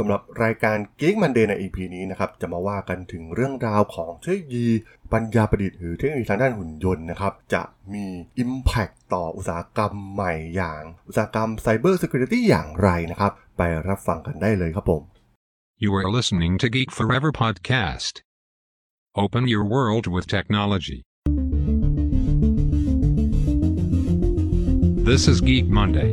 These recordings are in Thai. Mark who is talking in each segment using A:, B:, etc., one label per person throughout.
A: สำหรับรายการ Geek Monday ใน EP นี้นะครับจะมาว่ากันถึงเรื่องราวของเทคโนโลยีปัญญาประดิษฐ์หรือเทคโนโลยีทางด้านหุ่นยนต์นะครับจะมี Impact ต่ออุตสาหกรรมใหม่อย่าง อุตสาหกรรม Cyber Security อย่างไรนะครับ ไปรับฟังกันได้เลยครับผม
B: You are listening to Geek Forever podcast. Open your world with technology. This is Geek Monday.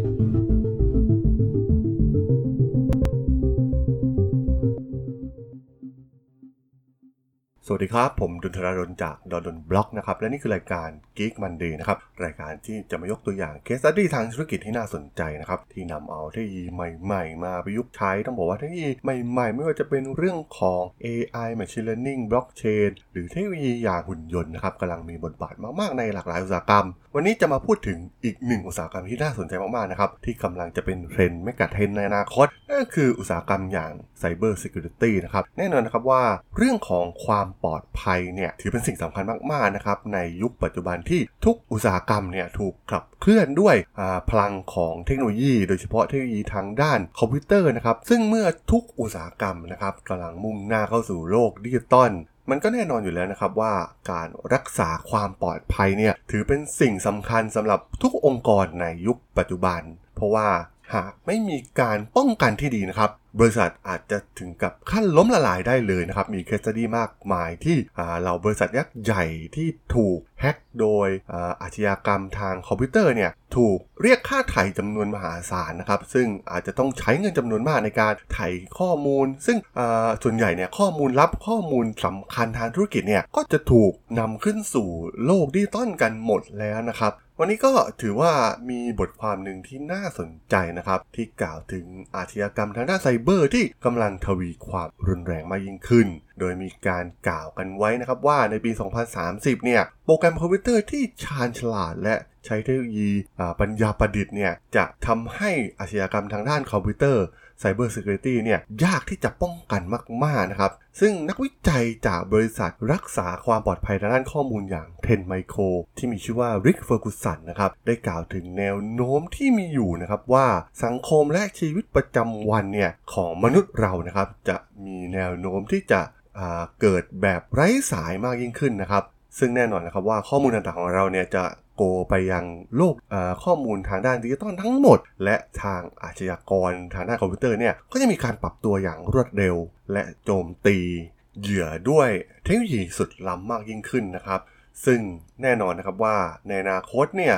A: สวัสดีครับ ผมดนทราดนจากดนดนบล็อกนะครับ และนี่คือรายการ Geek Monday นะครับ รายการที่จะมายกตัวอย่างเคสตัดดี้ทางธุรกิจที่น่าสนใจนะครับ ที่นำเอาเทคโนโลยีใหม่ๆ มาประยุกต์ใช้ ต้องบอกว่าเทคโนโลยีใหม่ๆ ไม่ว่าจะเป็นเรื่องของ AI Machine Learning Blockchain หรือเทคโนโลยีอย่างหุ่นยนต์นะครับกำลังมีบทบาทมากๆในหลากหลายอุตสาหกรรม วันนี้จะมาพูดถึงอีกหนึ่งอุตสาหกรรมที่น่าสนใจมากๆนะครับที่กำลังจะเป็นเทรนด์ mega trend ในอนาคตนั่นก็คืออุตสาหกรรมอย่าง Cyber Security นะครับแน่นอนนะครับว่าเรื่องของความปลอดภัยเนี่ยถือเป็นสิ่งสำคัญมากๆนะครับในยุคปัจจุบันที่ทุกอุตสาหกรรมเนี่ยถูกขับเคลื่อนด้วยพลังของเทคโนโลยี โดยเฉพาะเทคโนโลยีทางด้านคอมพิวเตอร์นะครับซึ่งเมื่อทุกอุตสาหกรรมนะครับกำลังมุ่งหน้าเข้าสู่โลกดิจิตอลมันก็แน่นอนอยู่แล้วนะครับว่าการรักษาความปลอดภัยเนี่ยถือเป็นสิ่งสำคัญสำหรับทุกองค์กรในยุคปัจจุบัน เพราะว่า หากไม่มีการป้องกันที่ดีนะครับ บริษัทอาจจะถึงกับขั้นล้มละลายได้เลยนะครับ มี case study มากมายที่เราบริษัทยักษ์ใหญ่ที่ถูกแฮ็กโดยอาชญากรรมทางคอมพิวเตอร์เนี่ยถูกเรียกค่าไถ่จำนวนมหาศาลนะครับ ซึ่งอาจจะต้องใช้เงินจำนวนมากในการไถ่ข้อมูล ซึ่งส่วนใหญ่เนี่ยข้อมูลลับข้อมูลสำคัญทางธุรกิจเนี่ยก็จะถูกนำขึ้นสู่โลกดิจิตอลกันหมดแล้วนะครับ วันนี้ก็ถือว่ามีบทความหนึ่งที่น่าสนใจนะครับ ที่กล่าวถึงอาชญากรรมทางด้านไซเบอร์ที่กำลังทวีความรุนแรงมากยิ่งขึ้น โดยมีการกล่าวกันไว้นะครับว่าในปี 2030 เนี่ย โปรแกรมคอมพิวเตอร์ที่ชาญฉลาดและใช้เทคโนโลยีปัญญาประดิษฐ์เนี่ยจะทำให้อาชญากรรมทางด้านคอมพิวเตอร์ Cyber Security เนี่ยยากที่จะป้องกันมากๆนะครับ ซึ่งนักวิจัยจากบริษัทรักษาความปลอดภัยทางด้านข้อมูลอย่างเทนไมโครที่มีชื่อว่าริกเฟอร์กุสันนะครับ ได้กล่าวถึงแนวโน้มที่มีอยู่นะครับ ว่าสังคมและชีวิตประจำวันเนี่ยของมนุษย์เรานะครับ จะมีแนวโน้มที่จะเกิดแบบไร้สายมากยิ่งขึ้นนะครับซึ่งแน่นอนนะครับว่าข้อมูลต่างๆของเราเนี่ยจะ โกไปยังโลกข้อมูลทางด้านดิจิตอลทั้งหมด และทางอาชญากรทางด้านคอมพิวเตอร์เนี่ยก็จะมีการปรับตัวอย่างรวดเร็ว และโจมตีเหยื่อด้วยเทคโนโลยีสุดล้ำมากยิ่งขึ้นนะครับซึ่งแน่นอนนะครับว่าในอนาคตเนี่ย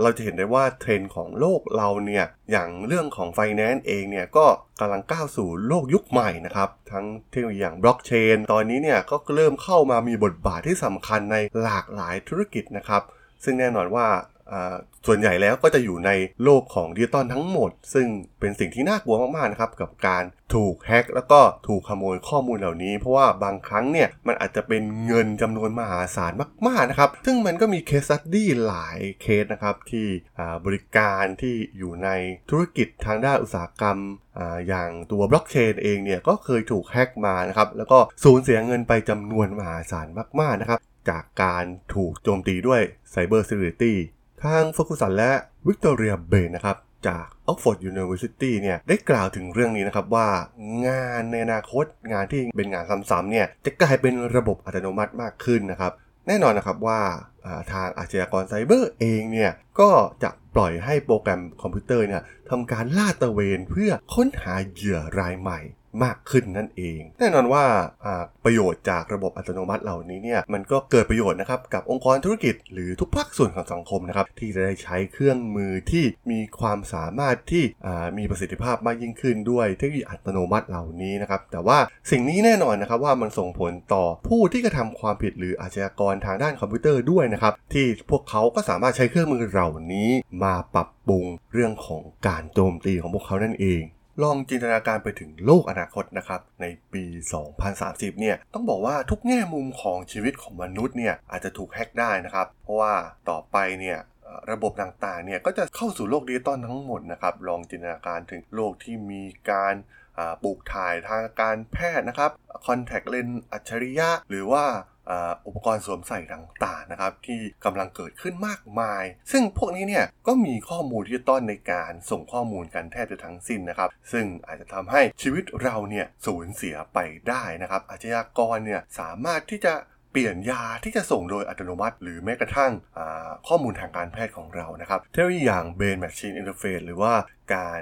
A: เราจะเห็นได้ว่าเทรนด์ของโลกเราเนี่ยอย่างเรื่องของไฟแนนซ์เองเนี่ยก็กำลังก้าวสู่โลกยุคใหม่นะครับ ทั้งเทคโนโลยีอย่างบล็อกเชนตอนนี้เนี่ยก็เริ่มเข้ามามีบทบาทที่สำคัญในหลากหลายธุรกิจนะครับ ซึ่งแน่นอนว่าส่วนใหญ่แล้วก็จะอยู่ในโลกของดิจิตอลทั้งหมด ซึ่งเป็นสิ่งที่น่ากลัวมากๆนะครับกับการถูกแฮ็กแล้วก็ถูกขโมยข้อมูลเหล่านี้ เพราะว่าบางครั้งเนี่ยมันอาจจะเป็นเงินจำนวนมหาศาลมากๆนะครับซึ่งมันก็มี case study หลายเคสนะครับที่บริการที่อยู่ในธุรกิจทางด้านอุตสาหกรรมออย่างตัวบล็อกเชนเองเนี่ยก็เคยถูกแฮ็กมานะครับแล้วก็สูญเสียเงินไปจำนวนมหาศาลมากๆนะครับ จากการถูกโจมตีด้วย Cyber Security ทางเฟอร์กูสันและวิกตอเรียเบนนะครับจาก Oxford University เนี่ยได้กล่าวถึงเรื่องนี้นะครับว่างานในอนาคตงานที่เป็นงานซ้ำๆเนี่ยจะกลายเป็นระบบอัตโนมัติมากขึ้นนะครับแน่นอนนะครับว่าทางอาชญากรไซเบอร์เองเนี่ยก็จะปล่อยให้โปรแกรมคอมพิวเตอร์เนี่ยทำการลาดตระเวนเพื่อค้นหาเหยื่อรายใหม่ มากขึ้นนั่นเอง แน่นอนว่าประโยชน์จากระบบอัตโนมัติเหล่านี้เนี่ยมันก็เกิดประโยชน์นะครับกับองค์กรธุรกิจหรือทุกภาคส่วนของสังคมนะครับที่จะได้ใช้เครื่องมือที่มีความสามารถที่มีประสิทธิภาพมากยิ่งขึ้นด้วยเทคโนโลยีอัตโนมัติเหล่านี้นะครับแต่ว่าสิ่งนี้แน่นอนนะครับว่ามันส่งผลต่อผู้ที่กระทาความผิดหรืออาชญากรทางด้านคอมพิวเตอร์ด้วยนะครับที่พวกเขาก็สามารถใช้เครื่องมือเหล่านี้มาปรับปรุงเรื่องของการโจมตีของพวกเขานั่นเอง ลองจินตนาการไปถึงโลกอนาคตนะครับในปี 2030 เนี่ยต้องบอกว่าทุกแง่มุมของชีวิตของมนุษย์เนี่ยอาจจะถูกแฮ็กได้นะครับ เพราะว่าต่อไปเนี่ยระบบต่างๆเนี่ยก็จะเข้าสู่โลกดิจิตอลทั้งหมดนะครับลองจินตนาการถึงโลกที่มีการปลูกถ่ายทางการแพทย์นะครับคอนแทคเลนส์อัจฉริยะ หรือว่า อุปกรณ์สวมใส่ต่างๆนะครับที่กำลังเกิดขึ้นมากมาย ซึ่งพวกนี้เนี่ยก็มีข้อมูลที่ต้นในการส่งข้อมูลกันแทบจะทั้งสิ้นนะครับ ซึ่งอาจจะทำให้ชีวิตเราเนี่ยสูญเสียไปได้นะครับ อาชญากรเนี่ยสามารถที่จะเปลี่ยนยาที่จะส่งโดยอัตโนมัติ หรือแม้กระทั่งข้อมูลทางการแพทย์ของเรานะครับเทคโนโลยีอย่าง Brain Machine Interface หรือว่า การ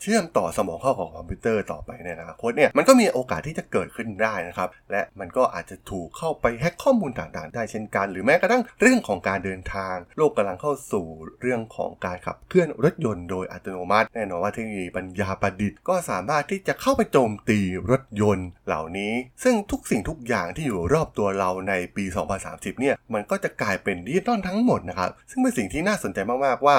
A: เชื่อมต่อสมองเข้าของคอมพิวเตอร์ต่อไปในอนาคตเนี่ยมันก็มีโอกาสที่จะเกิดขึ้นได้นะครับ และมันก็อาจจะถูกเข้าไปแฮ็กข้อมูลต่างๆ ได้เช่นกัน หรือแม้กระทั่งเรื่องของการเดินทาง โลกกำลังเข้าสู่เรื่องของการขับเคลื่อนรถยนต์โดยอัตโนมัติ แน่นอนว่าเทคโนโลยีปัญญาประดิษฐ์ก็สามารถที่จะเข้าไปโจมตีรถยนต์เหล่านี้ ซึ่งทุกสิ่งทุกอย่างที่อยู่รอบตัวเราในปี 2030 เนี่ยมันก็จะกลายเป็นดิจิตอลทั้งหมดนะครับซึ่งเป็นสิ่งที่น่าสนใจมากๆว่า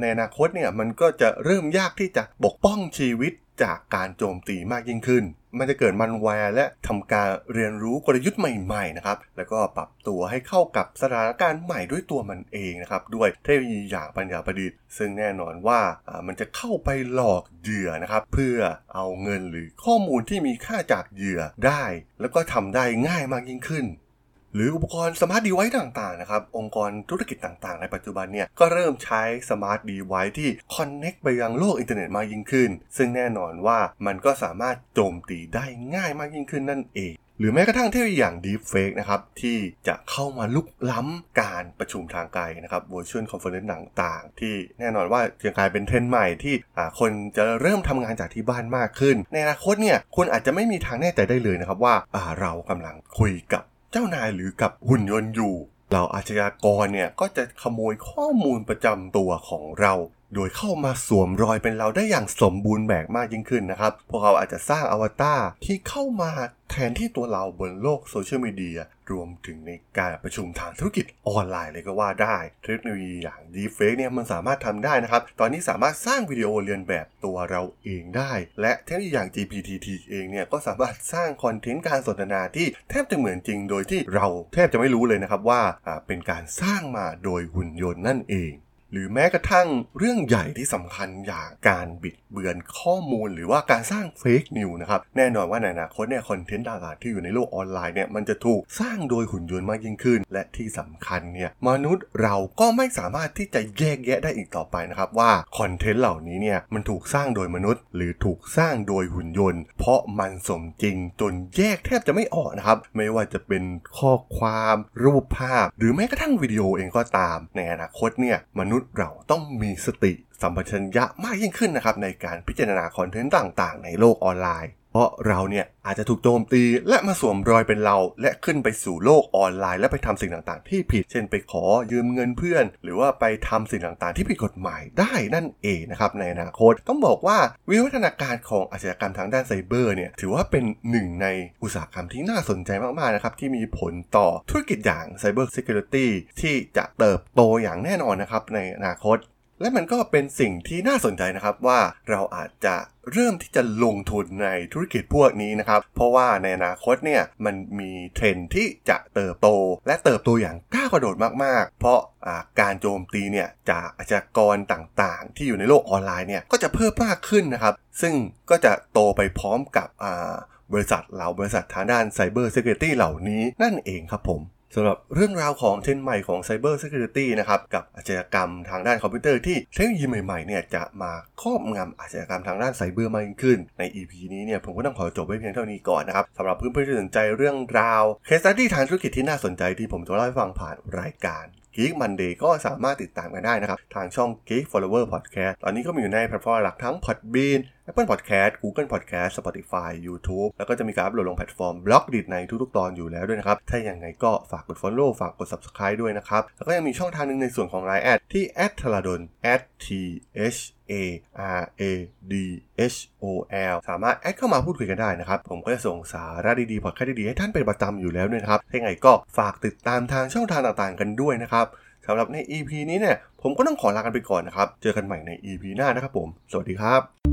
A: ในอนาคตเนี่ยมันก็จะเริ่มริ่มยากที่จะปกป้องชีวิตจากการโจมตีมากยิ่งขึ้น มันจะเกิดมันแวร์และทำการเรียนรู้กลยุทธ์ใหม่ๆนะครับ แล้วก็ปรับตัวให้เข้ากับสถานการณ์ใหม่ด้วยตัวมันเองนะครับ ด้วยเทคโนโลยีอย่างปัญญาประดิษฐ์ ซึ่งแน่นอนว่ามันจะเข้าไปหลอกเหยื่อนะครับ เพื่อเอาเงินหรือข้อมูลที่มีค่าจากเหยื่อได้ แล้วก็ทำได้ง่ายมากยิ่งขึ้น หรืออุปกรณ์ smart device ต่างๆนะครับ องค์กรธุรกิจต่างๆ ในปัจจุบันเนี่ย ก็เริ่มใช้ smart device ที่ connect ไปยังโลกอินเทอร์เน็ตมากยิ่งขึ้น ซึ่งแน่นอนว่ามันก็สามารถโจมตีได้ง่ายมากยิ่งขึ้นนั่นเองหรือแม้กระทั่งเทคโนโลยีอย่าง Deepfake นะครับ ที่จะเข้ามารุกล้ำการประชุมทางไกลนะครับ Virtual Conference ต่างๆ ที่แน่นอนว่าจะกลายเป็นเทรนด์ใหม่ที่คนจะเริ่มทำงานจากที่บ้านมากขึ้น ในอนาคตเนี่ยคุณอาจจะไม่มีทางแน่ใจได้เลยนะครับว่าเรากำลังคุยกับ เจ้านายหรือกับหุ่นยนต์อยู่ เราอาชญากรเนี่ยก็จะขโมยข้อมูลประจำตัวของเรา โดยเข้ามาสวมรอยเป็นเราได้อย่างสมบูรณ์แบบมากยิ่งขึ้นนะครับ พวกเขาอาจจะสร้างอวตารที่เข้ามาแทนที่ตัวเราบนโลกโซเชียลมีเดียรวมถึงในการประชุมทางธุรกิจออนไลน์เลยก็ว่าได้เทคโนโลยีอย่าง Deepfake เนี่ยมันสามารถทำได้นะครับ ตอนนี้สามารถสร้างวิดีโอเรียนแบบตัวเราเองได้ และเทคโนโลยีอย่าง GPT เองเนี่ยก็สามารถสร้างคอนเทนต์การสนทนาที่แทบจะเหมือนจริง โดยที่เราแทบจะไม่รู้เลยนะครับว่าเป็นการสร้างมาโดยหุ่นยนต์นั่นเอง หรือแม้กระทั่งเรื่องใหญ่ที่สำคัญอย่างการบิดเบือนข้อมูล หรือว่าการสร้างเฟกนิวนะครับแน่นอนว่าในอนาคตเนี่ยคอนเทนต์ต่างๆที่อยู่ในโลกออนไลน์เนี่ยมันจะถูกสร้างโดยหุ่นยนต์มากยิ่งขึ้น และที่สำคัญเนี่ยมนุษย์เราก็ไม่สามารถที่จะแยกแยะได้อีกต่อไปนะครับว่าคอนเทนต์เหล่านี้เนี่ยมันถูกสร้างโดยมนุษย์ หรือถูกสร้างโดยหุ่นยนต์ เพราะมันสมจริงจนแยกแทบจะไม่ออกนะครับไม่ว่าจะเป็นข้อความรูปภาพ หรือแม้กระทั่งวิดีโอเองก็ตาม ในอนาคตเนี่ยมนุษย์เราต้องมีสติสัมปชัญญะมากยิ่งขึ้นนะครับในการพิจารณาคอนเทนต์ต่างๆ ในโลกออนไลน์ เพราะเราเนี่ยอาจจะถูกโจมตีและมาสวมรอยเป็นเรา และขึ้นไปสู่โลกออนไลน์ และไปทำสิ่งต่างๆ ที่ผิด เช่นไปขอยืมเงินเพื่อน หรือว่าไปทำสิ่งต่างๆ ที่ผิดกฎหมายได้นั่นเองนะครับในอนาคตต้องบอกว่าวิวัฒนาการของอาชญากรรมทางด้านไซเบอร์เนี่ยถือว่าเป็นหนึ่งในอุตสาหกรรมที่น่าสนใจมากๆนะครับที่มีผลต่อธุรกิจอย่างไซเบอร์ซิเคียวริตี้ที่จะเติบโตอย่างแน่นอนนะครับในอนาคต และมันก็เป็นสิ่งที่น่าสนใจนะครับว่าเราอาจจะเริ่มที่จะลงทุนในธุรกิจพวกนี้นะครับ เพราะว่าในอนาคตเนี่ยมันมีเทรนด์ที่จะเติบโต และเติบโตอย่างก้าวกระโดดมากๆ เพราะการโจมตีเนี่ยจากอาชญากรต่างๆ ที่อยู่ในโลกออนไลน์เนี่ยก็จะเพิ่มมากขึ้นนะครับ ซึ่งก็จะโตไปพร้อมกับบริษัทเหล่าบริษัททางด้าน Cyber Security เหล่านี้นั่นเองครับผม สำหรับเรื่องราวของเทรนด์ใหม่ของ Cyber Security นะครับกับอาชญากรรมทางด้านคอมพิวเตอร์ที่เทคโนโลยีใหม่ๆเนี่ยจะมาครอบงำอาชญากรรมทางด้านไซเบอร์มากยิ่งขึ้น ใน EP นี้เนี่ยผมก็ต้องขอจบไว้เพียงเท่านี้ก่อนนะครับสำหรับเพื่อนๆที่สนใจเรื่องราว case study ทางธุรกิจที่น่าสนใจที่ผมจะเล่าให้ฟังผ่านรายการ Geek Monday ก็สามารถติดตามกันได้นะครับ ทางช่อง Geek Forever Podcast ตอนนี้ก็มีอยู่ในแพลตฟอร์มหลักทั้ง Podbean Apple Podcast Google Podcast Spotify YouTube แล้วก็จะมีการอัปโหลดลงแพลตฟอร์ม Blockdit ในทุกๆ ตอนอยู่แล้วด้วยนะครับ ถ้าอย่างไรก็ฝากกด Follow ฝากกด Subscribe ด้วยนะครับ แล้วก็ยังมีช่องทางหนึ่งในส่วนของ Line add ที่ t h a l a d o n t h A R A D H O L สามารถ add เข้ามาพูดคุยกันได้นะครับ ผมก็จะส่งสาระดีๆพอดแคสต์ดีๆ ให้ท่านเป็นประจำอยู่แล้วด้วยนะครับถ้าอย่างไรก็ฝากติดตามทางช่องทางต่างๆกันด้วยนะครับสำหรับใน EP นี้เนี่ย ผมก็ต้องขอลากันไปก่อนนะครับ เจอกันใหม่ใน EP หน้านะครับผม สวัสดีครับ